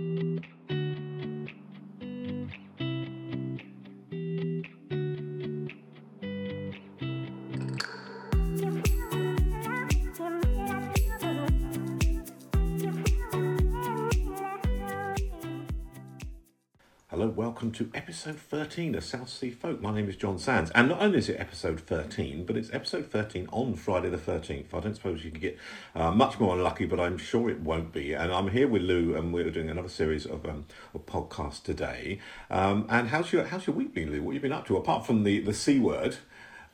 Hello, welcome to episode 13 of Southsea Folk. My name is John Sands, and not only is it episode 13, but it's episode 13 on Friday the 13th. I don't suppose you could get uh, much more unlucky, but I'm sure it won't be. And I'm here with Lou, and we're doing another series of, um, of podcasts today. Um, and how's your how's your week been, Lou? What have you been up to? Apart from the, the C word,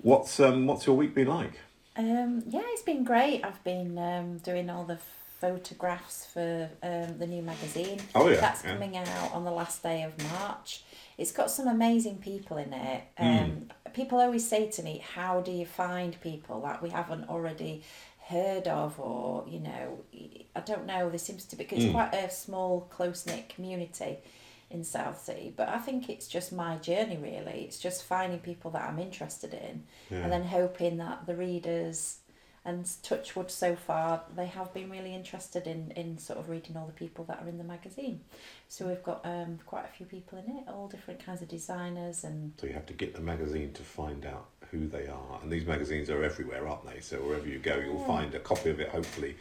what's, um, what's your week been like? Um, yeah, it's been great. I've been um, doing all the photographs for um, the new magazine. Oh, yeah, That's yeah. coming out on the last day of March. It's got some amazing people in it. Hmm. Um, People always say to me, How do you find people that we haven't already heard of? Or, you know, I don't know. There seems to be, because it's quite a small, close knit community in Southsea. But I think it's just my journey, really. It's just finding people that I'm interested in and then hoping that the readers and touchwood so far they have been really interested in in sort of reading all the people that are in the magazine so we've got um quite a few people in it all different kinds of designers and So you have to get the magazine to find out who they are. And these magazines are everywhere, aren't they? So wherever you go, you'll find a copy of it, hopefully.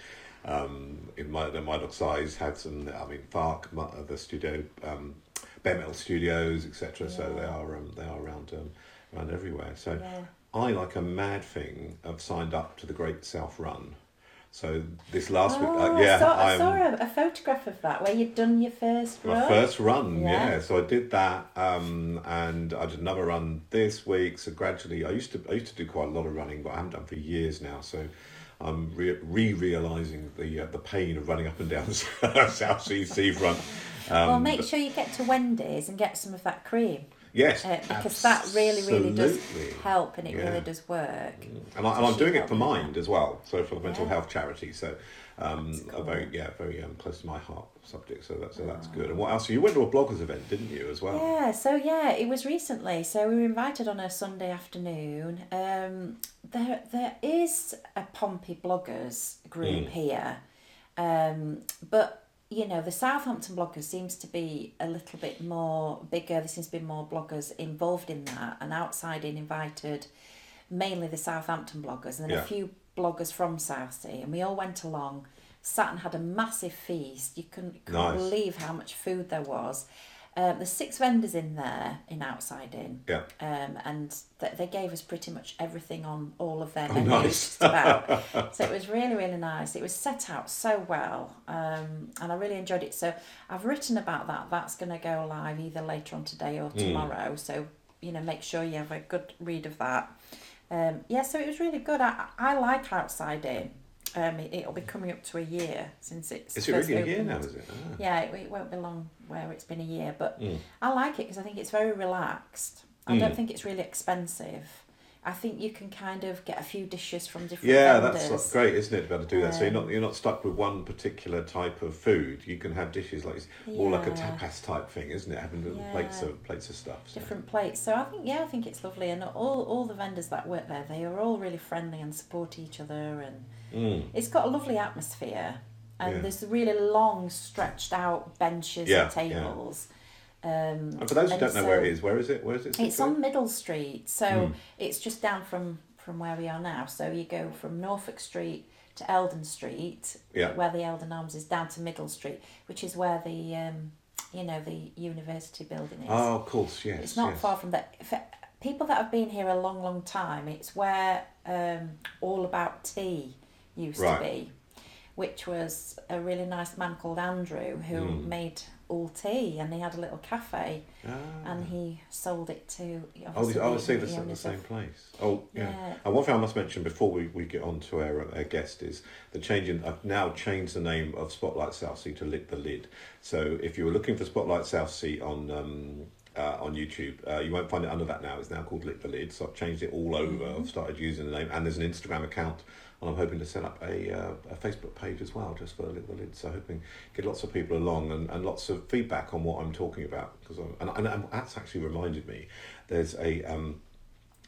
Um, in my, the Murdoch size had some, I mean, Fark, uh, the studio, um, Bare Metal Studios, etc. So they are um, they are around um, around everywhere. So Yeah. I, like a mad thing, have signed up to the Great South Run. So this last week, uh, Oh, yeah, I saw, I saw a, a photograph of that where you'd done your first my run. first run, yeah. Yeah. So I did that, um, and I did another run this week. So gradually, I used to I used to do quite a lot of running, but I haven't done for years now. So I'm re realizing the uh, the pain of running up and down the Southsea seafront. Um, well, make sure you get to Wendy's and get some of that cream yes, uh, because that really, really does help and it Yeah. really does work. And, I, and I'm doing it for Mind as well, so for the mental Yeah. health charity. So um, a cool. very yeah very um, close to my heart subject. So that's so that's good. And what else? You went to a bloggers event, didn't you, as well? Yeah, so yeah, it was recently. So we were invited on a Sunday afternoon. Um, there, there is a Pompey bloggers group here, um, but you know the Southampton bloggers seems to be a little bit more bigger. There seems to be more bloggers involved in that, and outside in invited mainly the Southampton bloggers and then Yeah. a few bloggers from Southsea, and we all went along. Sat and had a massive feast. You couldn't, couldn't Nice. believe how much food there was. Um, there's six vendors in there in Outside In, Yeah. um, and th- they gave us pretty much everything on all of their Oh, menus. nice. just about. so it was really, really nice. It was set out so well, um, and I really enjoyed it. So I've written about that. That's going to go live either later on today Hmm. or tomorrow. So you know, make sure you have a good read of that. Um, yeah, so it was really good. I, I like Outside In. Um, it, it'll be coming up to a year since it's Is it really a year now? Is it? Ah. Yeah, it, it won't be long where it's been a year, but Mm. I like it because I think it's very relaxed. I Mm. don't think it's really expensive. I think you can kind of get a few dishes from different vendors. Yeah, vendors. that's great, isn't it? To be able to do that, so you're not Um, you're not stuck with one particular type of food. You can have dishes like more like a tapas type thing, isn't it? Having little plates of plates of stuff. so. different plates. So I think yeah, I think it's lovely, and all all the vendors that work there, they are all really friendly and support each other, and Mm. it's got a lovely atmosphere. And Yeah. there's really long, stretched out benches Yeah, and yeah. Um, And for those who don't know where it is, where is it? Where is it? It's on Middle Street, so Mm. it's just down from from where we are now. So you go from Norfolk Street to Eldon Street, Yeah. where the Eldon Arms is, down to Middle Street, which is where the um, you know the university building is. Oh, of course, yes. it's not yes. far from that. For people that have been here a long, long time, it's where um, All About Tea used Right. to be, which was a really nice man called Andrew who Mm. made all tea, and he had a little cafe Ah. and he sold it to. Oh, obviously I the- was seeing the this at the same place. Oh, yeah. Yeah. And one thing I must mention before we, we get on to our, our guest is the changing. I've now changed the name of Spotlight Southsea to Lit the Lid. So if you were looking for Spotlight Southsea on um, uh, on YouTube, uh, you won't find it under that now. It's now called Lit the Lid. So I've changed it all over. Mm-hmm. I've started using the name, and there's an Instagram account. I'm hoping to set up a, uh, a Facebook page as well, just for the Lid. So hoping get lots of people along and, and lots of feedback on what I'm talking about. Because and, and, and that's actually reminded me. There's a um,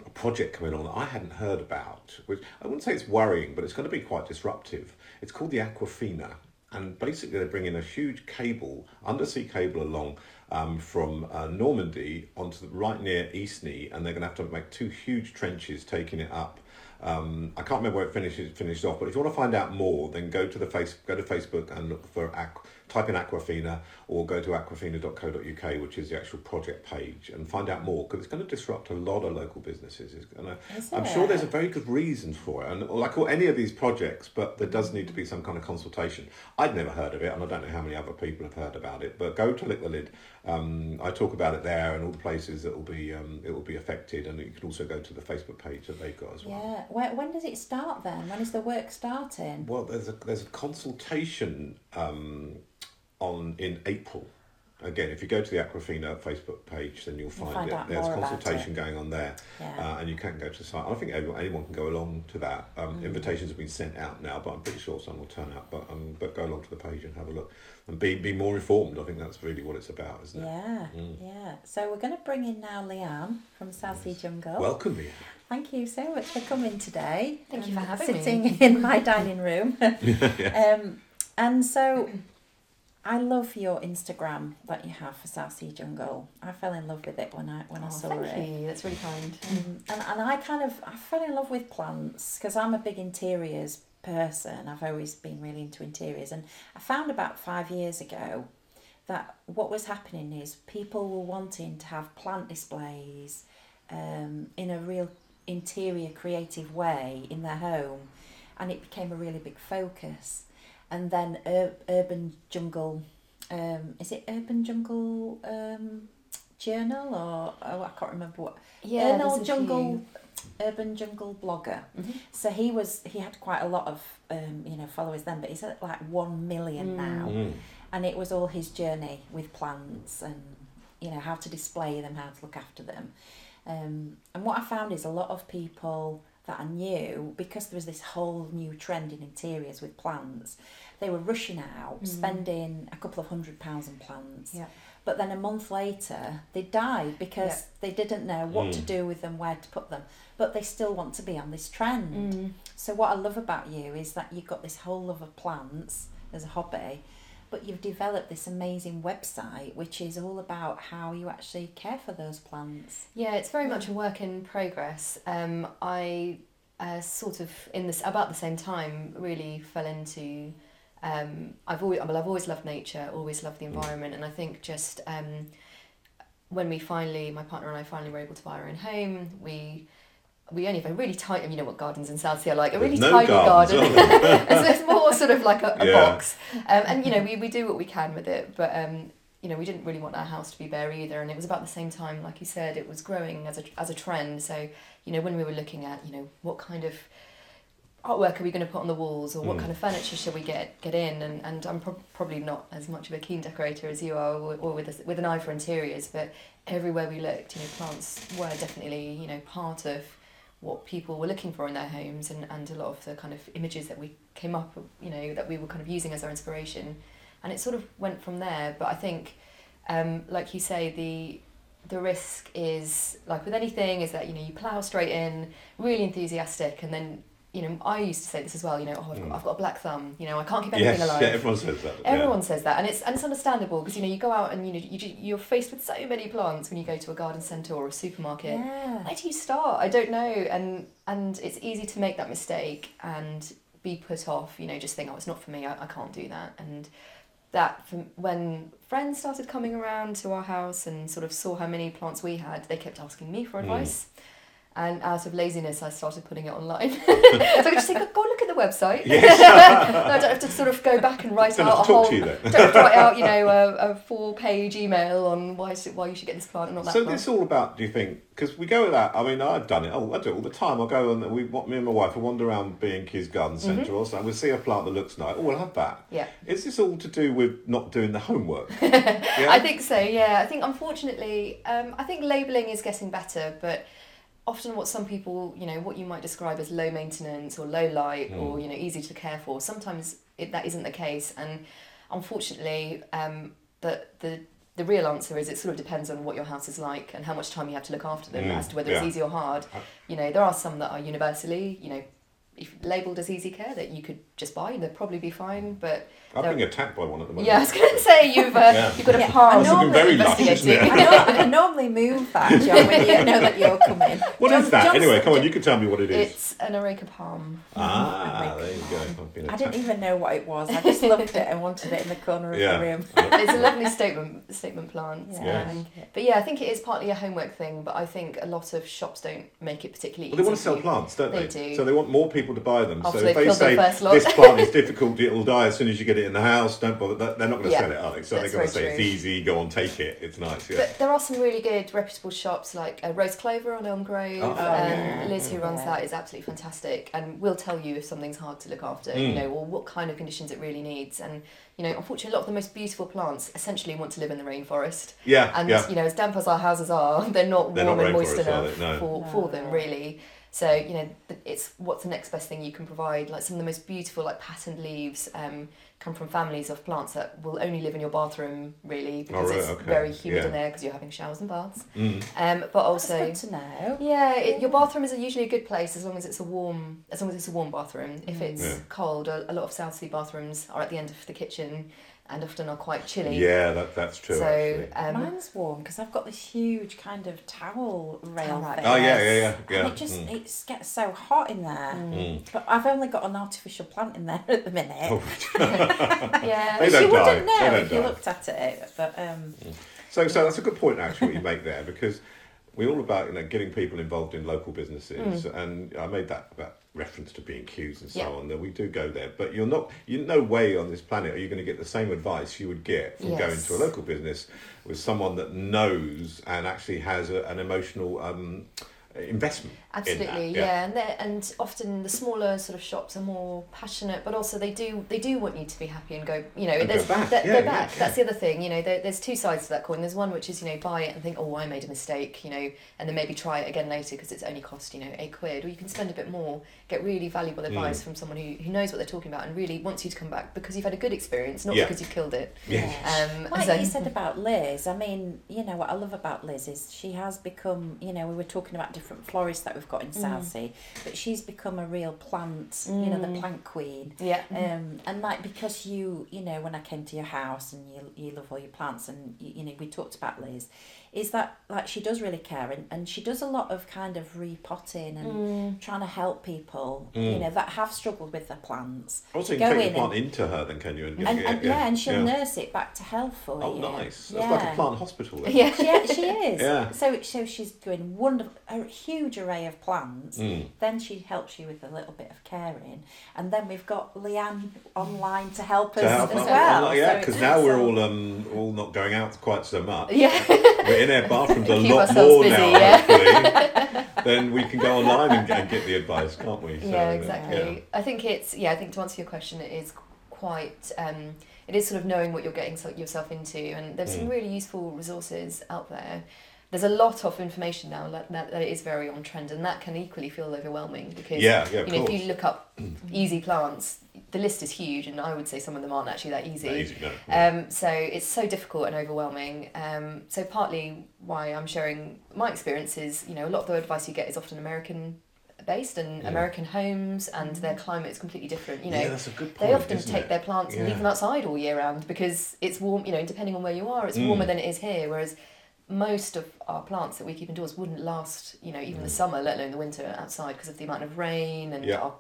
a project coming on that I hadn't heard about, which I wouldn't say it's worrying, but it's going to be quite disruptive. It's called the Aquind, and basically they're bringing a huge cable, undersea cable along um, from uh, Normandy onto the, right near Eastney, and they're going to have to make two huge trenches taking it up. Um, I can't remember where it finishes finished off, but if you want to find out more, then go to the face go to Facebook and look for type in Aquind or go to aquind.co.uk, which is the actual project page, and find out more because it's going to disrupt a lot of local businesses. It's gonna, I'm sure there's a very good reason for it, and like all, any of these projects, but there does need to be some kind of consultation. I'd never heard of it, and I don't know how many other people have heard about it. But go to Lick the Lid. Um, I talk about it there and all the places that will be um, it will be affected, and you can also go to the Facebook page that they've got as well. Yeah. When, when does it start then? When is the work starting? Well, there's a there's a consultation um, on in April. Again, if you go to the Aquind Facebook page, then you'll find, find it. There's more about consultation going on there, Yeah. uh, and you can go to the site. I think anyone, anyone can go along to that. Um, Mm. Invitations have been sent out now, but I'm pretty sure some will turn out. But um, but go along to the page and have a look and be be more informed. I think that's really what it's about, isn't it? Yeah, Mm. yeah. So we're going to bring in now Lianne from Southsea Jungle. Welcome, Lianne. Thank you so much for coming today. Thank you for and having me. sitting in my dining room. um, and so, I love your Instagram that you have for Southsea Jungle. I fell in love with it when I when I Oh, saw thank it. you. That's really kind. Um, and, and I kind of I fell in love with plants because I'm a big interiors person. I've always been really into interiors, and I found about five years ago that what was happening is people were wanting to have plant displays um, in a real interior creative way in their home, and it became a really big focus. And then ur- urban jungle, um, is it urban jungle um, journal or oh, I can't remember what Yeah, Ernal there's a Jungle, few. urban jungle blogger. Mhm. So he was he had quite a lot of um, you know followers then, but he's at like one million Mm. now, Mm. and it was all his journey with plants and you know how to display them, how to look after them. Um, and what I found is a lot of people that I knew because there was this whole new trend in interiors with plants. They were rushing out, Mm. spending a couple of hundred pounds on plants. Yeah. But then a month later, they died because they didn't know what to Mm. do with them, where to put them. But they still want to be on this trend. Mm. So what I love about you is that you've got this whole love of plants as a hobby, but you've developed this amazing website which is all about how you actually care for those plants. Yeah, it's very much a work in progress. Um, I uh, sort of in this about the same time really fell into. Um, I've always well, I've always loved nature, always loved the environment, and I think just um, when we finally, my partner and I finally were able to buy our own home, we we only have a really tight. And you know what gardens in Southsea are like a really no tiny gardens, garden. there? it's, more sort of like a, a Yeah. box, um, and you know we, we do what we can with it, but um, you know we didn't really want our house to be bare either, and it was about the same time, like you said, it was growing as a as a trend. So you know when we were looking at you know what kind of artwork are we going to put on the walls, or what Mm. kind of furniture should we get get in, and and I'm prob probably not as much of a keen decorator as you are, or, or with a, with an eye for interiors, but everywhere we looked, you know, plants were definitely you know part of what people were looking for in their homes and, and a lot of the kind of images that we came up you know, that we were kind of using as our inspiration. And it sort of went from there. But I think, um, like you say, the the risk is like with anything is that, you know, you plough straight in, really enthusiastic and then you know, I used to say this as well, you know, oh, I've, Mm. got, I've got a black thumb, you know, I can't keep anything Yes, alive. yeah, everyone says that. yeah. Everyone says that, and it's and it's understandable because you know you go out and you know you you're faced with so many plants when you go to a garden centre or a supermarket. Yeah. Where do you start? I don't know, and and it's easy to make that mistake and be put off. You know, just think, oh, it's not for me. I, I can't do that. And that from when friends started coming around to our house and sort of saw how many plants we had, they kept asking me for Mm. And out of laziness, I started putting it online. so I could just say, go, look at the website. Yes. no, I don't have to sort of go back and write Gonna out a have to talk whole. to you don't have to write out, you know, a, a four-page email on why it- why you should get this plant and not that So plant. this all about? Do you think? Because we go with that. I mean, I've done it. Oh, I do it all the time. I go and we, me and my wife, will wander around B and Q's garden Mm-hmm. centre or something. We see a plant that looks nice. Oh, we'll have that. Yeah. Is this all to do with not doing the homework? Yeah? I think so. Yeah, I think unfortunately, um, I think labelling is getting better, but often what some people, you know, what you might describe as low maintenance or low light or Mm. you know easy to care for, sometimes it, that isn't the case, and unfortunately, um, the the the real answer is it sort of depends on what your house is like and how much time you have to look after them Mm, as to whether yeah. it's easy or hard. Uh, You know, there are some that are universally, you know, if labelled as easy care that you could just buy and they'd probably be fine. But I'm they're- being attacked by one at the moment. yeah, I was going to say you've uh, Yeah. you've got a Yeah, palm. I That's looking very lush, isn't it? I, know, I normally move that, John, when you know that you're coming. What is John- that? John's- anyway, come on, you can tell me what it is. It's an areca palm. ah, there you go. I've been I attacked. didn't even know what it was. I just loved it and wanted it in the corner of Yeah. the room. It's a lovely statement statement plant. Yeah, Yeah. I. But yeah, I think it is partly a homework thing, but I think a lot of shops don't make it particularly Well, they want to sell plants, don't they? They do. So they want more people to buy them. After so if they say this plant is difficult, it'll die as soon as you get it in the house. Don't bother. They're not going to Yeah, sell it, are they? So they're going to say very it's easy. Go on, take it. It's nice. Yeah. But there are some really good reputable shops like uh, Rose Clover on Elm Grove. Oh, um, yeah. Liz, who runs Yeah. that, is absolutely fantastic and will tell you if something's hard to look after, Mm. you know, or what kind of conditions it really needs. And you know, unfortunately, a lot of the most beautiful plants essentially want to live in the rainforest. yeah. And yeah. you know, as damp as our houses are, they're not They're warm not and moist enough? No. for, No. for them, really. So you know, it's what's the next best thing you can provide? Like some of the most beautiful, like patterned leaves, um, come from families of plants that will only live in your bathroom, really, because right, it's Oh, okay. very humid Yeah. in there because you're having showers and baths. Mm. Um, but also, That's good to know. yeah, it, your bathroom is usually a good place as long as it's a warm, as long as it's a warm bathroom. If it's Yeah. cold, a, a lot of Southsea bathrooms are at the end of the kitchen, and often are quite chilly. Yeah, that, that's true. so um, Mine's warm because I've got this huge kind of towel rail Towel rack. thing. Oh yeah, yeah, yeah, yeah. And it just Mm. it gets so hot in there. Mm. But I've only got an artificial plant in there at the minute. Oh, yeah, They Which don't you die. wouldn't They know don't you die. looked at it. But um, So, so that's a good point actually what you make there because we're all about you know getting people involved in local businesses, and I made that that reference to B and Q's and so Yeah. on. That we do go there, but you're not. You no way on this planet are you going to get the same advice you would get from going to a local business with someone that knows and actually has a, an emotional um, investment. In that. Absolutely, yeah, and they're- and often the smaller sort of shops are more passionate, but also they do they do want you to be happy and go, you know, And go there's back, that- yeah, go yeah, back. yeah. That's the other thing, you know. There, there's two sides to that coin. There's one which is you know buy it and think, oh, I made a mistake, you know, and then maybe try it again later because it's only cost you know eight quid, or you can spend a bit more, get really valuable Mm. advice from someone who, who knows what they're talking about and really wants you to come back because you've had a good experience, not Yeah. because you've killed it. Yeah. Um, like so- you said about Liz, I mean, you know what I love about Liz is she has become. You know, we were talking about different florists that we've got in Southsea, but she's become a real plant. You know, the Mm. plant queen. yeah, Um, and like because you you know when I came to your house and you you love all your plants and you, you know we talked about Liz, is that like she does really care and, and she does a lot of kind of repotting and Mm. trying to help people you Mm. know that have struggled with their plants Also, you Go can take in the plant and- into her, then can you? And, and, and yeah, and she'll yeah. nurse it back to health for Oh, you. nice. Yeah. That's like a plant hospital. Then. yeah. She, she is. Yeah. So so she's doing wonderful, a huge array of plants. Mm. Then she helps you with a little bit of caring, and then we've got Lianne online to help us help as well. Oh, yeah, because it's now we're all um all not going out quite so much. yeah. We're in our bathrooms a lot more busy, now, yeah. hopefully. then we can go online and, and get the advice, can't we? So, yeah, uh, exactly. yeah. I think it's yeah. I think to answer your question, it is quite. Um, it is sort of knowing what you're getting yourself into, and there's some Mm. really useful resources out there. There's a lot of information now that, that, that is very on trend, and that can equally feel overwhelming because Yeah, yeah, you know if you look up easy plants, the list is huge, and I would say some of them aren't actually that easy. Not easy, no. Um, so it's so difficult and overwhelming. Um, so partly why I'm sharing my experience is, you know, a lot of the advice you get is often American based and Yeah. American homes and their climate is completely different. You know, yeah, that's a good point. they often isn't take it? their plants and leave them outside all year round because it's warm, you know, depending on where you are, it's Mm. warmer than it is here. Whereas most of our plants that we keep indoors wouldn't last, you know, even the summer, let alone the winter outside because of the amount of rain and Mm. Yeah. our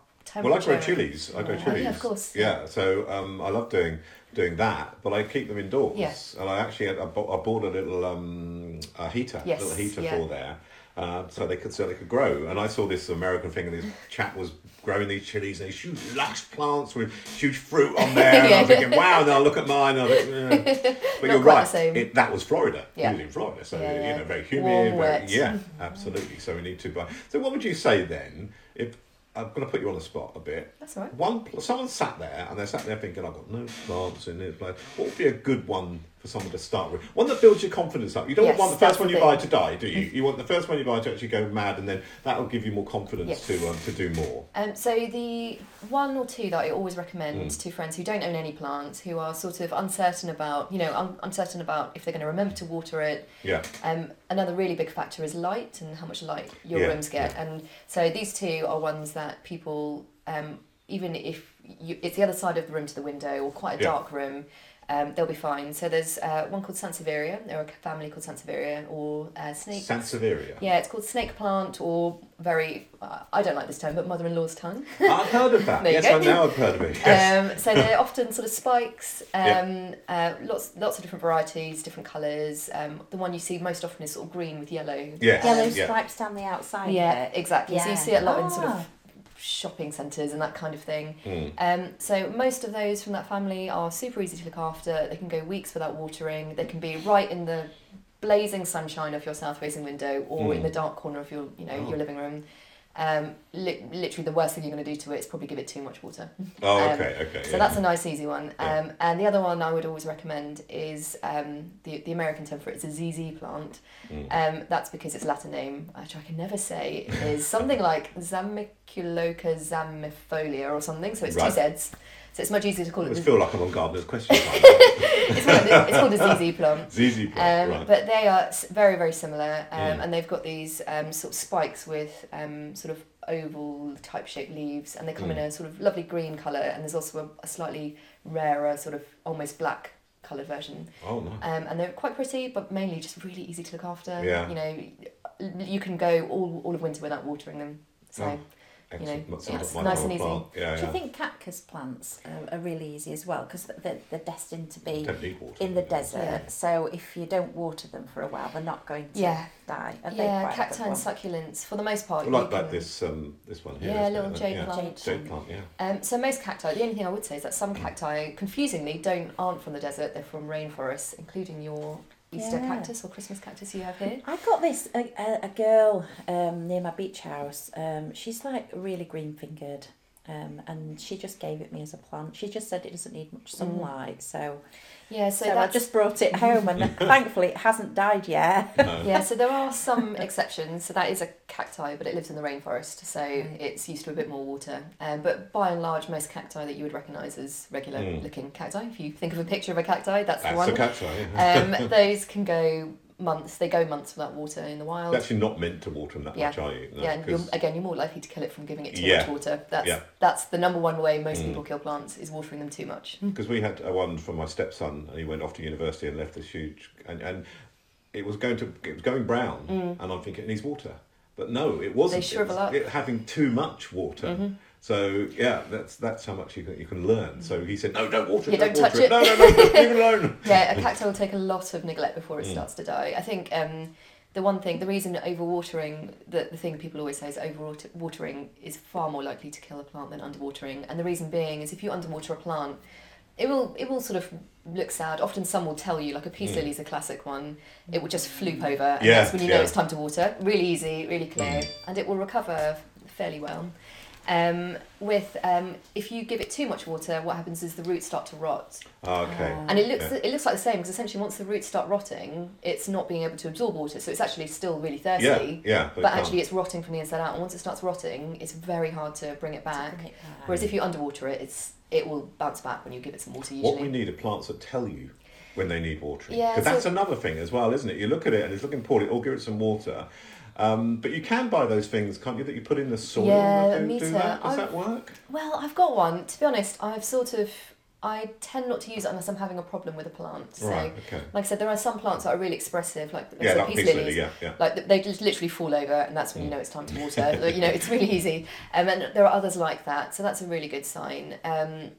Well, I temperature. grow chilies. I grow Oh, yeah, chilies. of course. Yeah, so um, I love doing doing that, but I keep them indoors. Yeah. And I actually I bought, I bought a little um, a heater, Yes, little heater yeah. for there. Uh, so they could so they could grow, and I saw this American thing, and this chap was growing these chilies, and these huge lush plants with huge fruit on there. And I was thinking, wow! Now look at mine. And I like, eh. But you're quite right. It, that was Florida. Yeah. He was in Florida, so Yeah, you know, very humid. Very. Yeah, absolutely. So we need to buy. So what would you say then if I'm going to put you on the spot a bit? That's all right. One, someone sat there and they're sat there thinking, I've got no plants in this place. What would be a good one for someone to start with? One that builds your confidence up. You don't Yes, want the first one you buy to die, do you? You want the first one you buy to actually go mad, and then that will give you more confidence Yes. to um, to do more. Um, so the one or two that I always recommend Mm. to friends who don't own any plants, who are sort of uncertain about, you know, un- uncertain about if they're going to remember to water it. Yeah, Um, another really big factor is light and how much light your Yeah, rooms get. And so these two are ones that people um, even if you, it's the other side of the room to the window or quite a Yeah. dark room, um, they'll be fine. So there's uh, one called Sansevieria. They're a family called Sansevieria or uh, snake. Sansevieria. yeah, it's called snake plant or very. Uh, I don't like this term, but mother-in-law's tongue. I've heard of that. Yes, go. I now I've heard of it. Yes. Um, so they're often sort of spikes, Yeah. um, uh, lots lots of different varieties, different colours. Um, the one you see most often is sort of green with yellow. Yes. Yellow Yeah. stripes down the outside. Yeah, of it. exactly. So you see it a lot in sort Ah. of shopping centres and that kind of thing. Mm. Um, so most of those from that family are super easy to look after. They can go weeks without watering. They can be right in the blazing sunshine of your south-facing window, or in Mm. the dark corner of your, you know, Oh. your living room. Um, li- literally, the worst thing you're going to do to it is probably give it too much water. Oh, um, okay, okay. So yeah. that's a nice, easy one. Yeah. Um, and the other one I would always recommend is um, the the American term for it is a ZZ plant. Mm. Um, that's because its Latin name, which I can never say, is something like Zamiculoca zamifolia or something. So it's Right. two Z's. So it's much easier to call I it. The, feel like I'm on Gardener's Question it's, called a, it's called a ZZ plant. ZZ plant, Um, right. But they are very, very similar, um, Mm. and they've got these um, sort of spikes with um, sort of oval type shaped leaves, and they come in Mm. a sort of lovely green colour, and there's also a, a slightly rarer, sort of almost black coloured version. Oh, nice. Um, and they're quite pretty, but mainly just really easy to look after. Yeah. You know, you can go all, all of winter without watering them. So, Oh, you know, Excellent. It's nice and easy. plant. Yeah, Do yeah. you think cactus plants are, are really easy as well? Because they're, they're destined to be water. in the desert. Yeah. So if you don't water them for a while, they're not going to Yeah. die. Are yeah, quite cacti and one? succulents, for the most part. I like you that this um this one here. Yeah, isn't little it? jade yeah. plant. Jade plant, yeah. Um, so most cacti, the only thing I would say is that some cacti, confusingly, don't aren't from the desert. They're from rainforests, including your Easter Yeah. cactus or Christmas cactus you have here. I got this a, a, a girl um, near my beach house. Um, she's like really green fingered. Um, and she just gave it me as a plant. She just said it doesn't need much sunlight, so Yeah, so, so, I just brought it home, and thankfully it hasn't died yet. No. yeah. So there are some exceptions. So that is a cacti, but it lives in the rainforest, so Right. it's used to a bit more water. Um, but by and large, most cacti that you would recognise as regular Mm. looking cacti, if you think of a picture of a cacti, that's, the That's one. a cacti. Um, those can go months. They go months without water in the wild. You're actually not meant to water them that Yeah. much, are you? No, yeah, and you're, again, you're more likely to kill it from giving it too Yeah. much water. That's Yeah. that's the number one way most Mm. people kill plants is watering them too much. Because we had a one from my stepson, and he went off to university and left this huge, and, and it was going to, it was going brown, and I'm thinking it needs water, but no, it wasn't. Mm. They shrivel it was up. It having too much water. Mm-hmm. So yeah, that's that's how much you can you can learn. So he said, no, don't water it. Yeah, don't water touch it. it." No, no, no, leave it alone. yeah, a cacti will take a lot of neglect before it Mm. starts to die. I think um, the one thing, the reason overwatering, the, the thing people always say is overwatering is far more likely to kill a plant than underwatering. And the reason being is if you underwater a plant, it will it will sort of look sad. Often some will tell you, like a peace Mm. lily is a classic one. It will just floop over, and Yeah, that's when you know it's time to water. Really easy, really clear, Mm. and it will recover fairly well. Um, with um, if you give it too much water, what happens is the roots start to rot, Oh, okay. Ah. and it looks Yeah. it looks like the same because essentially once the roots start rotting, it's not being able to absorb water, so it's actually still really thirsty. yeah, yeah. But actually, it's rotting from the inside out, and once it starts rotting, it's very hard to bring it back. Bring it back. Whereas if you underwater it, it's it will bounce back when you give it some water. What we need are plants that tell you when they need watering. Yeah, 'Cause that's so- another thing as well, isn't it? You look at it and it's looking poorly, or give it some water. Um, but you can buy those things, can't you, that you put in the soil? Yeah, do, do meter. that? Does I've- that work? well, I've got one. To be honest, I've sort of I tend not to use it unless I'm having a problem with a plant. So, right, okay. like I said, there are some plants that are really expressive, like Yeah, peace lilies. lily, yeah, yeah. Like they just literally fall over, and that's when you Mm. know it's time to water. Like, you know, it's really easy. Um, and there are others like that, so that's a really good sign. Um,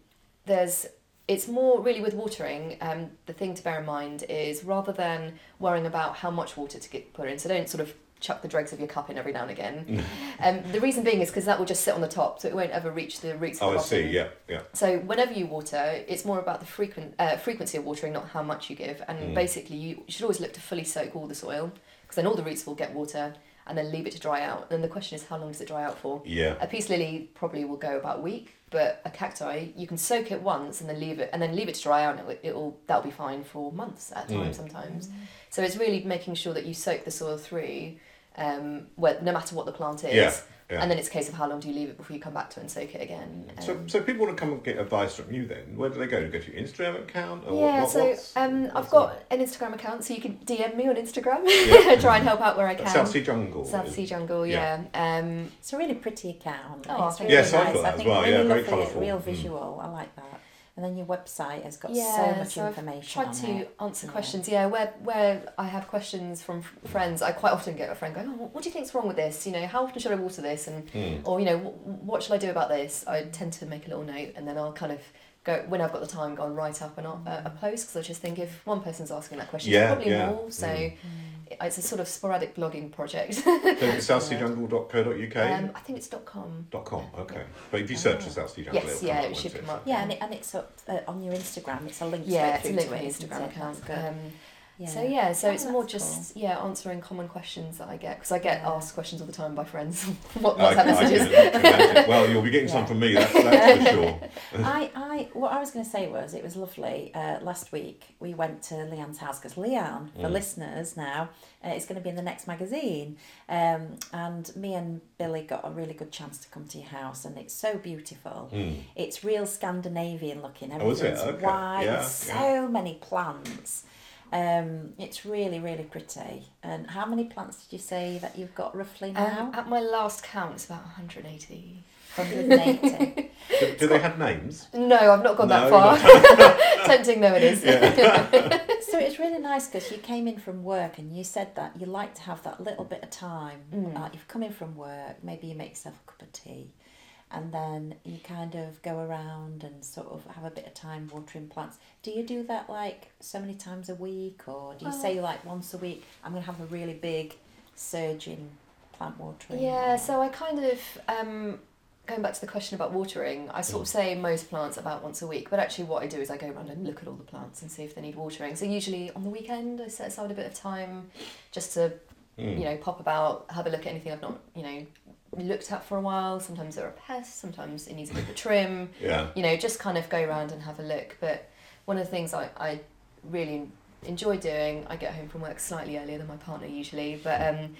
there's, it's more really with watering. Um, the thing to bear in mind is rather than worrying about how much water to get put in, so don't sort of chuck the dregs of your cup in every now and again. um, the reason being is because that will just sit on the top, so it won't ever reach the roots. Oh, of I the see, yeah, yeah. So whenever you water, it's more about the frequent uh, frequency of watering, not how much you give. And Mm. basically, you should always look to fully soak all the soil, because then all the roots will get water, and then leave it to dry out. And the question is, how long does it dry out for? Yeah. A peace lily probably will go about a week, but a cacti you can soak it once and then leave it, and then leave it to dry out, and it will, it'll that'll be fine for months at a time Mm. sometimes. So it's really making sure that you soak the soil through. Um, where, no matter what the plant is. Yeah, yeah. And then it's a case of how long do you leave it before you come back to it and soak it again. So, Um, so people want to come and get advice from you then. Where do they go? Do they go to your Instagram account? Or yeah, what, so what's- um, what's I've got an Instagram account, so you can DM me on Instagram. Yeah. Try and help out where I can. Southsea Jungle. Southsea Jungle, Yeah. yeah. Um, It's a really pretty account. Oh, it's really you. nice. Yes, I thought that I as think well, really yeah, very lovely, colourful. real Mm. visual. I like that. And then your website has got so yeah, much so I've tried on to it. answer Yeah. questions. Yeah, where where I have questions from friends, I quite often get a friend going, "Oh, what do you think's wrong with this? You know, how often should I water this?" And Mm. or you know, "Wh- what should I do about this? I tend to make a little note, and then I'll kind of go when I've got the time, go and write up an, a, a post because I just think if one person's asking that question, Yeah, probably yeah. more. So Mm. It's a sort of sporadic blogging project. So it's southseajungle.co.uk? um, I think it's .com. Dot com, okay. But if you search for. Southsea Jungle, Yes, it'll yeah, come it should come up. Yeah, and, it, and it's up uh, on your Instagram. It's a link Yeah, straight it's a through link to to my it. Instagram isn't it? account. That's good. Um, Yeah. So yeah, so Oh, it's more that's just yeah answering common questions that I get because I get Yeah. asked questions all the time by friends. what I, WhatsApp I messages? Well, you'll be getting some from me, that's, that's for sure. I, I, what I was going to say was it was lovely. Uh, last week we went to Lianne's house because Lianne, for Mm. listeners now, uh, is going to be in the next magazine. Um, and me and Billy got a really good chance to come to your house, and it's so beautiful. Mm. It's real Scandinavian looking. Oh, is it? Okay. white. Yeah, there's so many plants. Um, it's really, really pretty. And how many plants did you say that you've got roughly now? Um, at my last count, it's about 180. 180. Do, do they have names? No, I've not gone No, that far. Tempting though it is. so it's really nice because you came in from work and you said that you like to have that little bit of time. Mm. Like you've come in from work, maybe you make yourself a cup of tea, and then you kind of go around and sort of have a bit of time watering plants. Do you do that like so many times a week, or do you Well- say like once a week? I'm going to have a really big surge in plant watering. Yeah, or- so I kind of um, going back to the question about watering. I sort of say most plants about once a week, but actually what I do is I go around and look at all the plants and see if they need watering. So usually on the weekend I set aside a bit of time just to Mm. you know pop about, have a look at anything I've not you know looked at for a while. Sometimes there are a pests, sometimes it needs a bit of trim. Yeah. you know, just kind of go around and have a look. But one of the things I, I really enjoy doing, I get home from work slightly earlier than my partner usually, but um,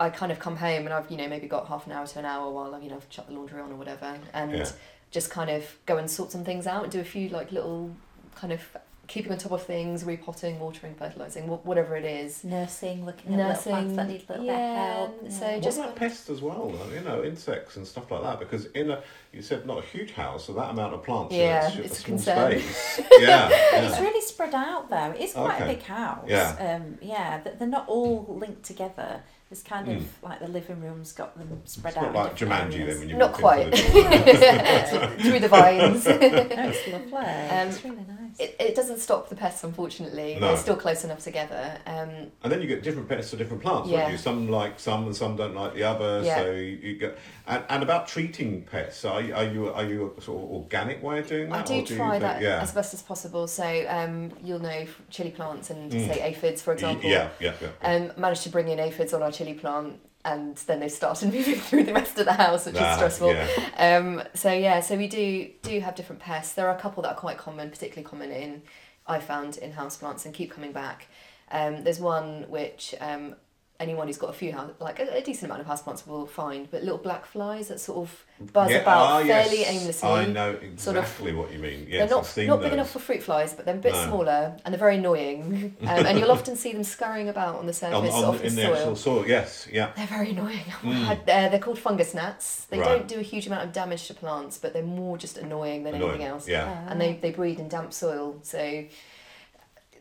I kind of come home and I've, you know, maybe got half an hour to an hour while I've, you know, I've chucked the laundry on or whatever and Yeah. just kind of go and sort some things out and do a few like little kind of keeping on top of things, repotting, watering, fertilising, wh- whatever it is. nursing, looking at little plants that need a little yeah, bit of help. so yeah. What just about pests as well, though? You know, insects and stuff like that. Because in a, you said not a huge house, so that amount of plants Yeah, in a, it's a small concern. space. yeah, It's really spread out though. It is quite Okay. a big house. Yeah. Um, yeah, th- they're not all linked together. There's kind of Mm. like the living room's got them spread It's out. not like different Jumanji then when you Not quite. the. Through the vines. no, it's lovely. Um, it's really nice. It, it doesnesn't stop the pests, unfortunately. No. They're still close enough together. Um, And then you get different pests for different plants, Yeah. don't you? Some like some and some don't like the other. Yeah. So you, you get and, and about treating pests. Are you, are you are you a sort of organic way of doing that? I do you try think- that Yeah. as best as possible. So um, you'll know chili plants and Mm. say aphids, for example. Yeah, yeah, yeah. Um, managed to bring in aphids on our chili plant, and then they started moving through the rest of the house, which Ah, is stressful. Yeah. Um, so yeah, so we do do have different pests. There are a couple that are quite common, particularly common in I found in houseplants and keep coming back. Um, there's one which um, anyone who's got a few house, like a, a decent amount of houseplants will find, but little black flies that sort of buzz Yeah, about ah, fairly yes. aimlessly. I know exactly sort of- what you mean. Yes, they're I've not, seen not those. big enough for fruit flies, but they're a bit No. smaller and they're very annoying. Um, and you'll often see them scurrying about on the surface on, on, of the in the soil. actual soil. Yes, yeah. They're very annoying. Mm. Uh, they're called fungus gnats. They Right. don't do a huge amount of damage to plants, but they're more just annoying than Annoying. anything else. Yeah. And they, they breed in damp soil, so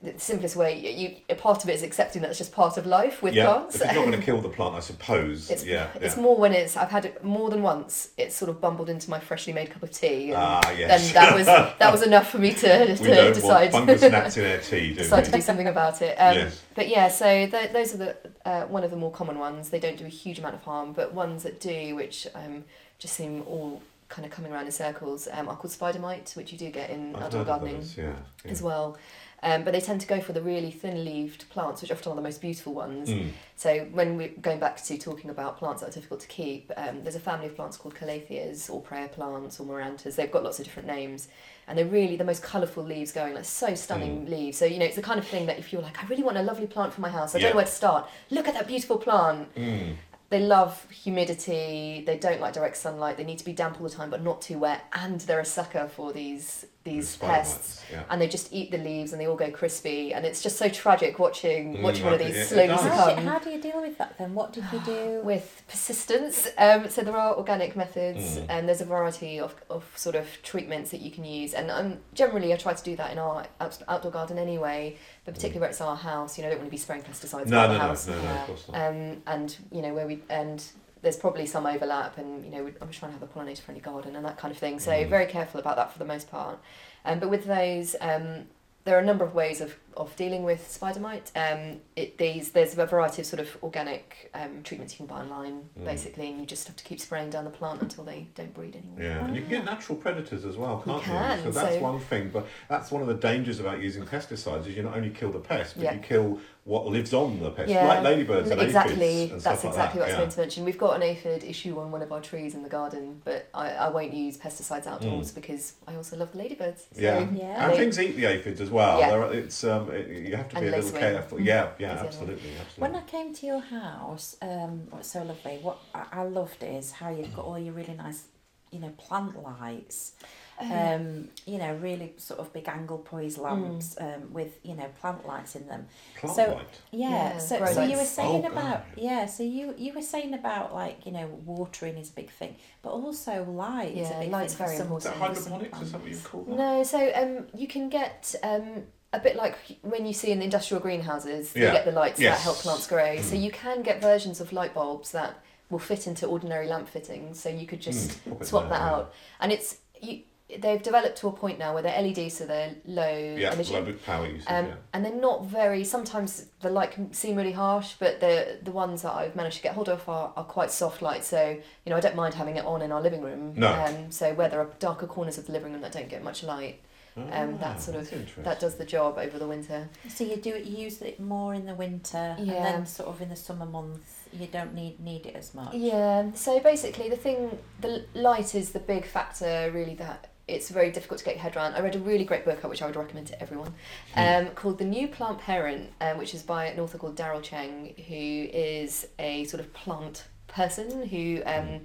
the simplest way, you, a part of it is accepting that it's just part of life with yeah. plants. If it's not going to kill the plant, I suppose. It's, yeah, it's yeah. more when it's I've had it more than once. It's sort of bumbled into my freshly made cup of tea, and Ah, then that was that was enough for me to, we to don't decide want fungus gnats in our tea, do decide to do something about it. Um, Yes. But yeah, so th- those are the uh, one of the more common ones. They don't do a huge amount of harm, but ones that do, which um, just seem all kind of coming around in circles, um, are called spider mite, which you do get in I've outdoor gardening those, yeah, yeah. as well. Um, but they tend to go for the really thin-leaved plants, which often are the most beautiful ones. Mm. So when we're going back to talking about plants that are difficult to keep, um, there's a family of plants called Calatheas or prayer plants or Marantas. They've got lots of different names, and they're really the most colourful leaves going. Like so stunning leaves. So you know it's the kind of thing that if you're like, I really want a lovely plant for my house, I don't know where to start. Look at that beautiful plant. Mm. They love humidity. They don't like direct sunlight. They need to be damp all the time, but not too wet. And they're a sucker for these these Spider pests. Yeah. And they just eat the leaves, and they all go crispy. And it's just so tragic watching Mm, watching one of these it- it slowly does. How do, how do you deal with that then? What did you do? with persistence. Um, so there are organic methods, Mm. and there's a variety of, of sort of treatments that you can use. And um, generally, I try to do that in our outdoor garden anyway, but particularly where it's our house. You know, I don't want to be spraying pesticides No, no, the no, house. no, no, Yeah. of course not. Um, and you know where we and there's probably some overlap, and you know I'm just trying to have a pollinator friendly garden and that kind of thing. So Mm. very careful about that for the most part. Um, but with those, um, there are a number of ways of, of dealing with spider mite. Um, it, these there's a variety of sort of organic um, treatments you can buy online, Mm. basically, and you just have to keep spraying down the plant until they don't breed anymore. Yeah, and you can get natural predators as well, can't you? can, So that's so- one thing, but that's one of the dangers about using pesticides is you not only kill the pest, but Yeah. you kill what lives on the pest, Yeah, like ladybirds and exactly. aphids and That's stuff like exactly that. what I was yeah. going to mention. We've got an aphid issue on one of our trees in the garden, but I, I won't use pesticides outdoors because I also love the ladybirds. So Mm. Yeah. Yeah. And they- things eat the aphids as well. Yeah. There are- It's um, it, you have to be And a little lacewing. careful. Yeah, yeah, Is the other absolutely, When. I came to your house, um, what's so lovely, what I, I loved is how you've got all your really nice, you know, plant lights. Um, you know, really sort of big angle poise lamps um, with you know plant lights in them. Plant so- light. Yeah. Yeah, so grow so you were saying Oh, about God. yeah. So you you were saying about like you know watering is a big thing, but also light is a Yeah, big light's thing. for very some- Is that important. some hydroponics or plants. something you call that? No, so um, you can get um, a bit like when you see in the industrial greenhouses, Yeah. you get the lights Yes. that help plants grow. So Mm. you can get versions of light bulbs that will fit into ordinary lamp fittings. So you could just Mm, swap that yeah. out, and it's you. They've developed to a point now where they're LED, so they're low Yeah, energy. low power usage. Um, yeah. and they're not very. Sometimes the light can seem really harsh, but the the ones that I've managed to get hold of are, are quite soft light. So you know, I don't mind having it on in our living room. No. Um, so where there are darker corners of the living room that don't get much light, um, Ah, that sort of that does the job over the winter. So you do it. You use it more in the winter, and then sort of in the summer months you don't need need it as much. Yeah. So basically, the thing, the light is the big factor. Really, that it's very difficult to get your head around. I read a really great book, which I would recommend to everyone, um, called The New Plant Parent, um, which is by an author called Darryl Cheng, who is a sort of plant person who. Um,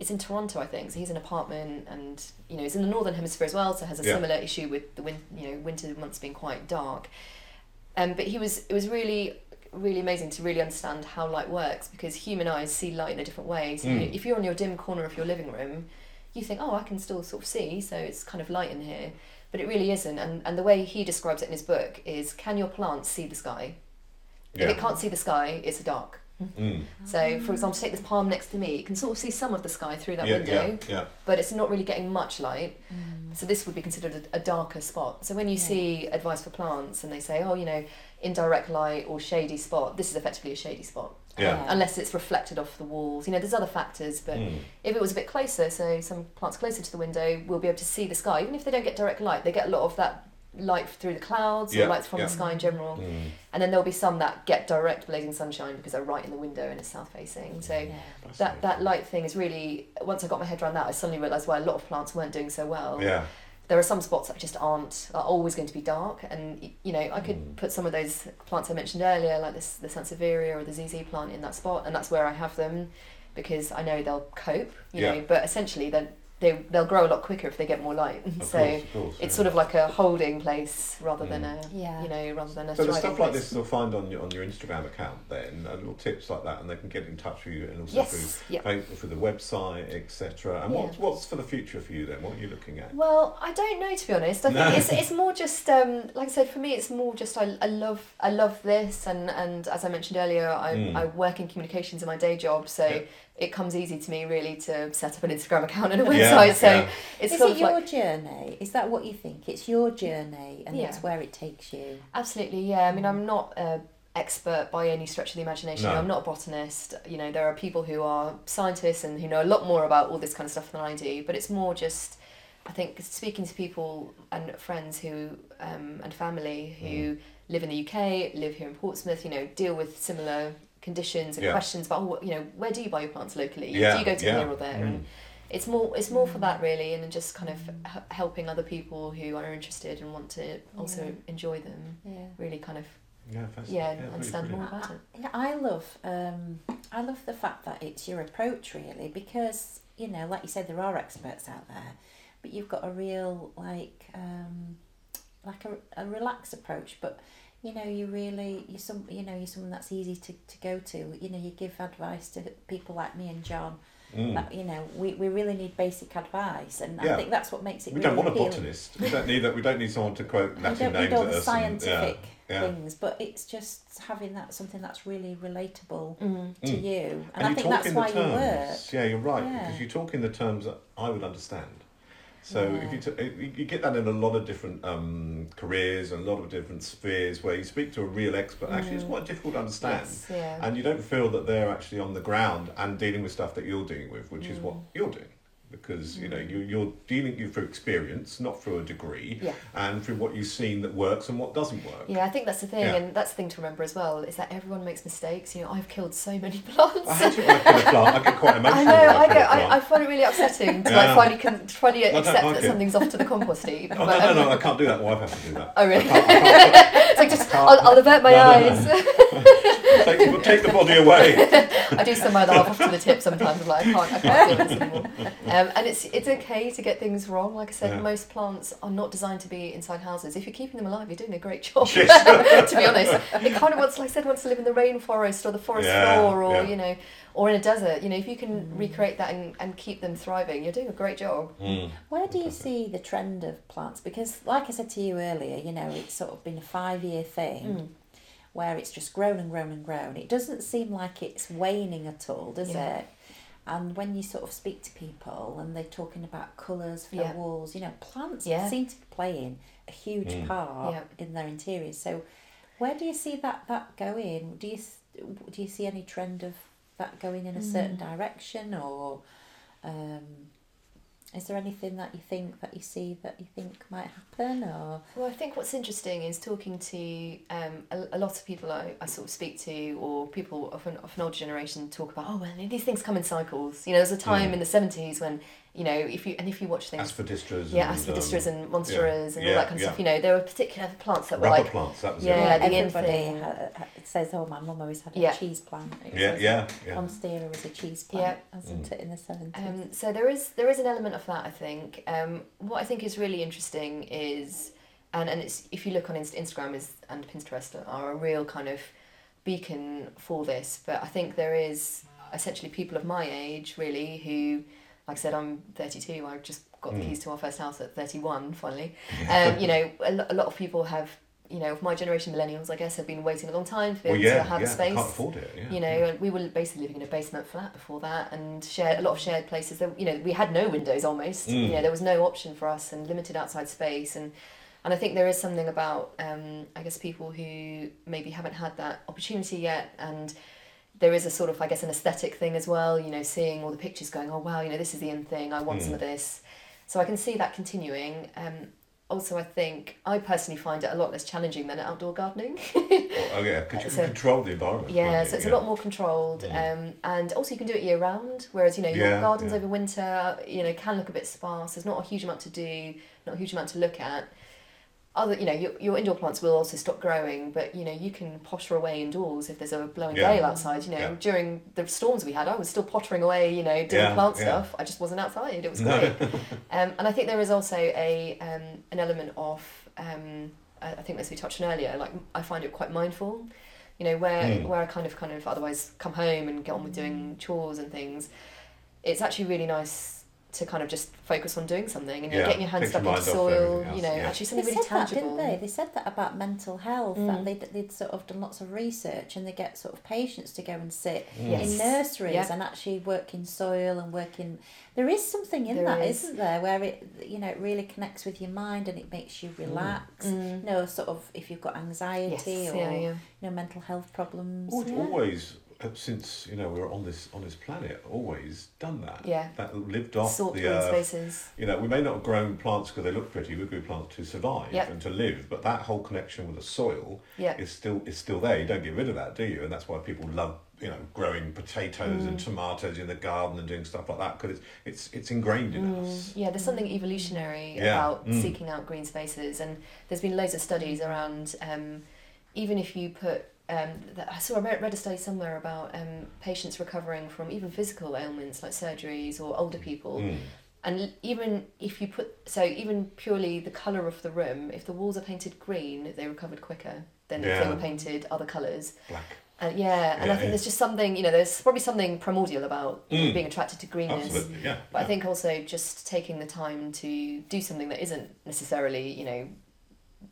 is in Toronto, I think. So he's in an apartment, and you know, he's in the northern hemisphere as well. So has a Yeah. similar issue with the win- you know, winter months being quite dark. Um, but he was it was really really amazing to really understand how light works because human eyes see light in a different way. So you, Mm. if you're on your dim corner of your living room, you think, oh, I can still sort of see, so it's kind of light in here. But it really isn't. And, and the way he describes it in his book is can your plants see the sky? If it can't see the sky, it's dark. Mm. So, for example, take this palm next to me, you can sort of see some of the sky through that yeah, window, yeah, yeah. but it's not really getting much light. Mm. So this would be considered a, a darker spot. So when you Yeah. see advice for plants and they say, oh, you know, indirect light or shady spot, this is effectively a shady spot. Yeah. Unless it's reflected off the walls. You know, there's other factors, but Mm. if it was a bit closer, so some plants closer to the window we'll be able to see the sky. Even if they don't get direct light, they get a lot of that light through the clouds Yeah, or light from yeah. the sky in general. Mm. And then there'll be some that get direct blazing sunshine because they're right in the window and it's south facing. So Yeah. that, that light thing is really, once I got my head around that, I suddenly realised why a lot of plants weren't doing so well Yeah. There are some spots that just aren't are always going to be dark and you know I could Mm. put some of those plants I mentioned earlier like this the Sansevieria or the ZZ plant in that spot and that's where I have them because I know they'll cope you Yeah. know but essentially then they they'll grow a lot quicker if they get more light Of so course, of course. it's yeah. sort of like a holding place rather than a Yeah. you know rather than a So the thriving stuff like this they'll find on your on your Instagram account then, and little tips like that, and they can get in touch with you, and also yes yeah through through the website, etc. And Yeah. what's what's for the future for you then? What are you looking at? Well, I don't know to be honest. I think No. it's, it's more just um, like I said for me. It's more just I, I love I love this and, and as I mentioned earlier, I, Mm. I work in communications in my day job, so Yeah. It comes easy to me really to set up an Instagram account and a Yeah, website. so yeah. it's is sort it of your like journey? Is that what you think? It's your journey, and Yeah. it's where it takes you. absolutely yeah. I mean, I'm not a expert by any stretch of the imagination. No. I'm not a botanist. You know, there are people who are scientists and who know a lot more about all this kind of stuff than I do. But it's more just I think speaking to people and friends who um, and family who Mm. live in the UK, live here in Portsmouth, you know, deal with similar conditions and Yeah. questions about, oh, you know, where do you buy your plants locally? Yeah, do you go to yeah. here or there? Mm. And it's more it's more for that really, and just kind of h- helping other people who are interested and want to also Yeah. enjoy them. Yeah. Really kind of Yeah, fascinating. yeah, understand more about it. Yeah, I love um, I love the fact that it's your approach really because you know, like you said, there are experts out there, but you've got a real like um, like a, a relaxed approach. But you know, you really you some you know you're someone that's easy to, to go to. You know, you give advice to people like me and John. Mm. That, you know, we, we really need basic advice, and Yeah. I think that's what makes it. We really don't want a botanist. We don't need that. We don't need someone to quote We Latin don't names need all at the us. and- scientific yeah. things, but it's just having that something that's really relatable Mm. to Mm. you, and, And, I you think that's why the you work. terms. Yeah, you're right Yeah. because you talk in the terms that I would understand. So Yeah. if you, t- you get that in a lot of different um, careers and a lot of different spheres where you speak to a real expert. Actually, it's Mm. quite difficult to understand. Yes, yeah. And you don't feel that they're actually on the ground and dealing with stuff that you're dealing with, which is what Mm. you're doing. Because you know Mm. you, you're dealing you through experience, not through a degree, Yeah. and through what you've seen that works and what doesn't work. Yeah, I think that's the thing, Yeah. and that's the thing to remember as well is that everyone makes mistakes. You know, I've killed so many plants. I hate it when I kill a plant. I get quite emotional. I know, I kill get. I, I find it really upsetting to Yeah. like finally can finally accept like that it. something's off to the compost heap. Oh, but, no, no, um, no, I can't do that. Wife has to do that. Oh really? I can't- I can't- it's like just I'll, I'll avert my No, no, no. Eyes. take, the, take the body away. I do send my other half off to the tip sometimes. I'm like I can't, I can't do this anymore. Um, and it's it's okay to get things wrong. Like I said, Yeah. most plants are not designed to be inside houses. If you're keeping them alive, you're doing a great job. Yes. to be honest, it kind of wants, like I said, wants to live in the rainforest or the forest Yeah, floor, or yeah. you know, or in a desert. You know, if you can Mm. recreate that and, and keep them thriving, you're doing a great job. Mm. Where do you see the trend of plants? Because, like I said to you earlier, you know, it's sort of been a five-year thing Mm. Where it's just grown and grown and grown. It doesn't seem like it's waning at all, does Yeah. it? And when you sort of speak to people and they're talking about colours for Yeah. walls, you know, plants Yeah. seem to be playing a huge Mm. part Yeah. in their interiors. So, where do you see that that going? Do you do you see any trend of that going in a certain Mm. direction, or um, is there anything that you think that you see that you think might happen, or Well, I think what's interesting is talking to um, a, a lot of people I, I sort of speak to, or people of an, of an older generation talk about, oh, well, these things come in cycles. You know, there's a time Mm. in the 70s when, you know, if you and if you watch things, Aspidistras. yeah, and, aspidistras um, and monsteras and all yeah, that kind of yeah. stuff, you know, there were particular plants that were rubber like, plants. That was Yeah, it. the everybody thing. ha- ha- says, "Oh, my mum always had a Yeah. cheese plant." Yeah, yeah, yeah. Monstera was a cheese plant, wasn't Mm. it, in the seventies? Um, so there is there is an element of that I think. Um, what I think is really interesting is, and, and it's if you look on Inst- Instagram is and Pinterest are a real kind of beacon for this. But I think there is essentially people of my age really who, like I said, I'm thirty two. I just got the Mm. keys to our first house at thirty one. Finally, um, you know, a, lo- a lot of people have. You know, of my generation, millennials, I guess, have been waiting a long time for Well, yeah, to have yeah. a space Can't afford it. Yeah. you know, and we were basically living in a basement flat before that, and shared a lot of shared places. That you know, we had no windows almost. Mm. You know, there was no option for us, and limited outside space, and and I think there is something about, um, I guess, people who maybe haven't had that opportunity yet, and there is a sort of, I guess, an aesthetic thing as well. You know, seeing all the pictures, going, oh wow, you know, this is the in thing. I want some Mm. of this. So I can see that continuing. Um, also, I think I personally find it a lot less challenging than outdoor gardening. Oh, yeah, because you So- can control the environment. Yeah, so it's yeah. a lot more controlled, Mm. um, and also you can do it year round. Whereas you know your Yeah, gardens yeah. over winter, you know, can look a bit sparse. There's not a huge amount to do, not a huge amount to look at. Other, you know, your, your indoor plants will also stop growing, but you know you can potter away indoors if there's a blowing Yeah. gale outside. You know, Yeah. during the storms we had, I was still pottering away. You know, doing Yeah, plant stuff. I just wasn't outside. It was great. um, and I think there is also a um, an element of um, I I think as we touched on earlier, like I find it quite mindful. You know, where Mm. where I kind of kind of otherwise come home and get on with doing chores and things. It's actually really nice to kind of just focus on doing something and you're Yeah, getting your hands takes stuck into soil. You know, yeah. actually They something said really that, tangible. didn't they? They said that about mental health. Mm. That they'd, they'd sort of done lots of research, and they get sort of patients to go and sit Yes. in nurseries Yeah. and actually work in soil and work in. There is something in There that, is. isn't there? Where it you know it really connects with your mind and it makes you relax. Mm. You know, sort of if you've got Yes, anxiety or yeah, yeah. you know mental health problems. Al- yeah. Always, since you know we were on this on this planet always done that. Yeah. That lived off Sort the green earth. spaces. You know, we may not have grown plants because they look pretty. We grew plants to survive Yep. and to live. But that whole connection with the soil Yeah. is still is still there. You don't get rid of that, do you? And that's why people love you know growing potatoes Mm. and tomatoes in the garden and doing stuff like that because it's it's it's ingrained in us. Yeah, there's something evolutionary Yeah, about mm. seeking out green spaces, and there's been loads of studies around. Um, even if you put, um, that, I saw I read, read a study somewhere about um, patients recovering from even physical ailments like surgeries or older people, Mm. and even if you put so even purely the color of the room, if the walls are painted green, they recovered quicker than if they were painted other colors. Black. Uh, yeah, and Yeah, I think yeah. there's just something you know. There's probably something primordial about Mm. being attracted to greenness. Absolutely, yeah. But I think also just taking the time to do something that isn't necessarily, you know,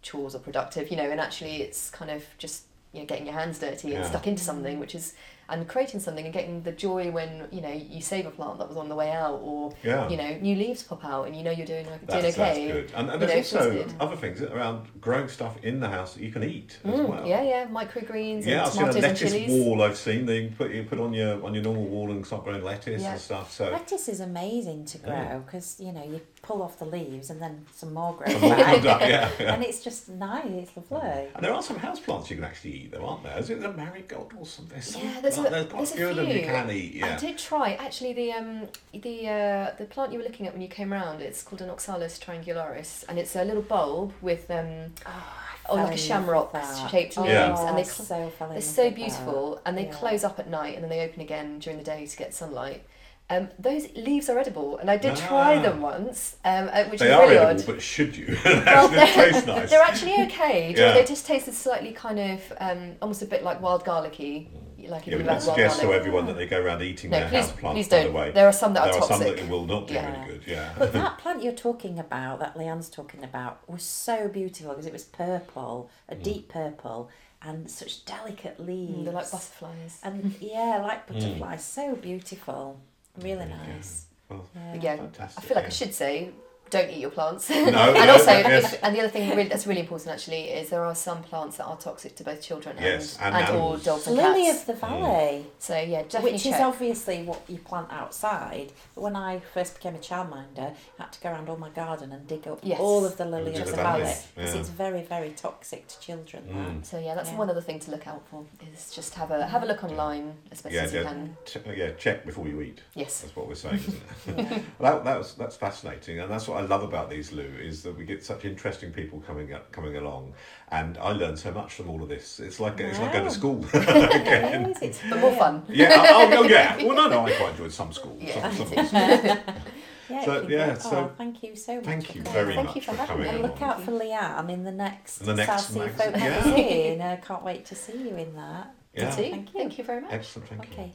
chores or productive, you know, and actually it's kind of just, you know, getting your hands dirty and Yeah. stuck into something, which is, and creating something and getting the joy when, you know, you save a plant that was on the way out or, yeah. you know, new leaves pop out and you know you're doing, doing That's, okay. that's good. And, and there's know, also feels other things around growing stuff in the house that you can eat as Mm, well. Yeah, yeah, microgreens Yeah, and I've seen a tomatoes lettuce wall. I've seen that you put you put on your on your normal wall and start growing lettuce Yeah. and stuff. So Lettuce is amazing to grow Yeah. because you know you pull off the leaves and then some more grow Some more up, yeah, yeah. and it's just nice, it's lovely. and there are some house plants you can actually eat, though, aren't there? Is it the marigold or something? There's some, Yeah, there's a- there's quite there's a a few of them you can eat. I did try actually the um the uh, the plant you were looking at when you came round. It's called an Oxalis triangularis, and it's a little bulb with um Oh, or like a fell in love shamrock with that. shaped leaves, Yeah. and they cl- so they're so with beautiful, and they Yeah. close up at night and then they open again during the day to get sunlight. Um, those leaves are edible, and I did try Ah. them once, um, uh, which They is are really edible, odd. but should you? Well, they taste nice. They're actually okay. Do you know, Yeah. They just tasted slightly kind of um, almost a bit like wild garlicky, like if yeah, you but had don't suggest to everyone that they go around eating No, their please, house plants. please by don't. the way, There are some that there are are toxic. some that will not do Yeah. any good. Yeah. But that plant you're talking about, that Lianne's talking about, was so beautiful because it was purple, a Mm. deep purple, and such delicate leaves. Mm, they're like butterflies. And yeah, like butterflies, so beautiful, really Mm. Nice. Well, Yeah. But yeah, fantastic. I feel like yeah. I should say, don't eat your plants. No, and no, also, yes. if, and the other thing really, that's really important actually is there are some plants that are toxic to both children Yes, and, and and, or animals. dogs and Lily cats. of the Valley, So yeah, definitely which check. is obviously what you plant outside. But when I first became a childminder, I had to go around all my garden and dig up Yes. all of the lily of the the valley because yeah. it's very, very toxic to children. Mm. so yeah, that's Yeah. one other thing to look out for is just have a have a look online as best Yeah, as you yeah, can. ch- yeah, check before you eat. Yes. That's what we're saying, isn't it? That. Yeah. Well, that, that was, that's fascinating, and that's what I love about these, Lou, is that we get such interesting people coming up, coming along, and I learn so much from all of this. It's like it's like going to school again. it's But more fun. yeah, oh, oh, yeah. Well, no, no, I quite enjoyed some school. Yeah, some, me some, Yeah, So, yeah, it- so oh, thank you so much. thank you very Thank much you for for having coming me. And look out for Lianne in the next, The next South Sea Folk magazine, yeah. magazine. I can't wait to see you in that. Yeah. Thank you. Thank you. Thank you very much. Excellent, thank you. Okay.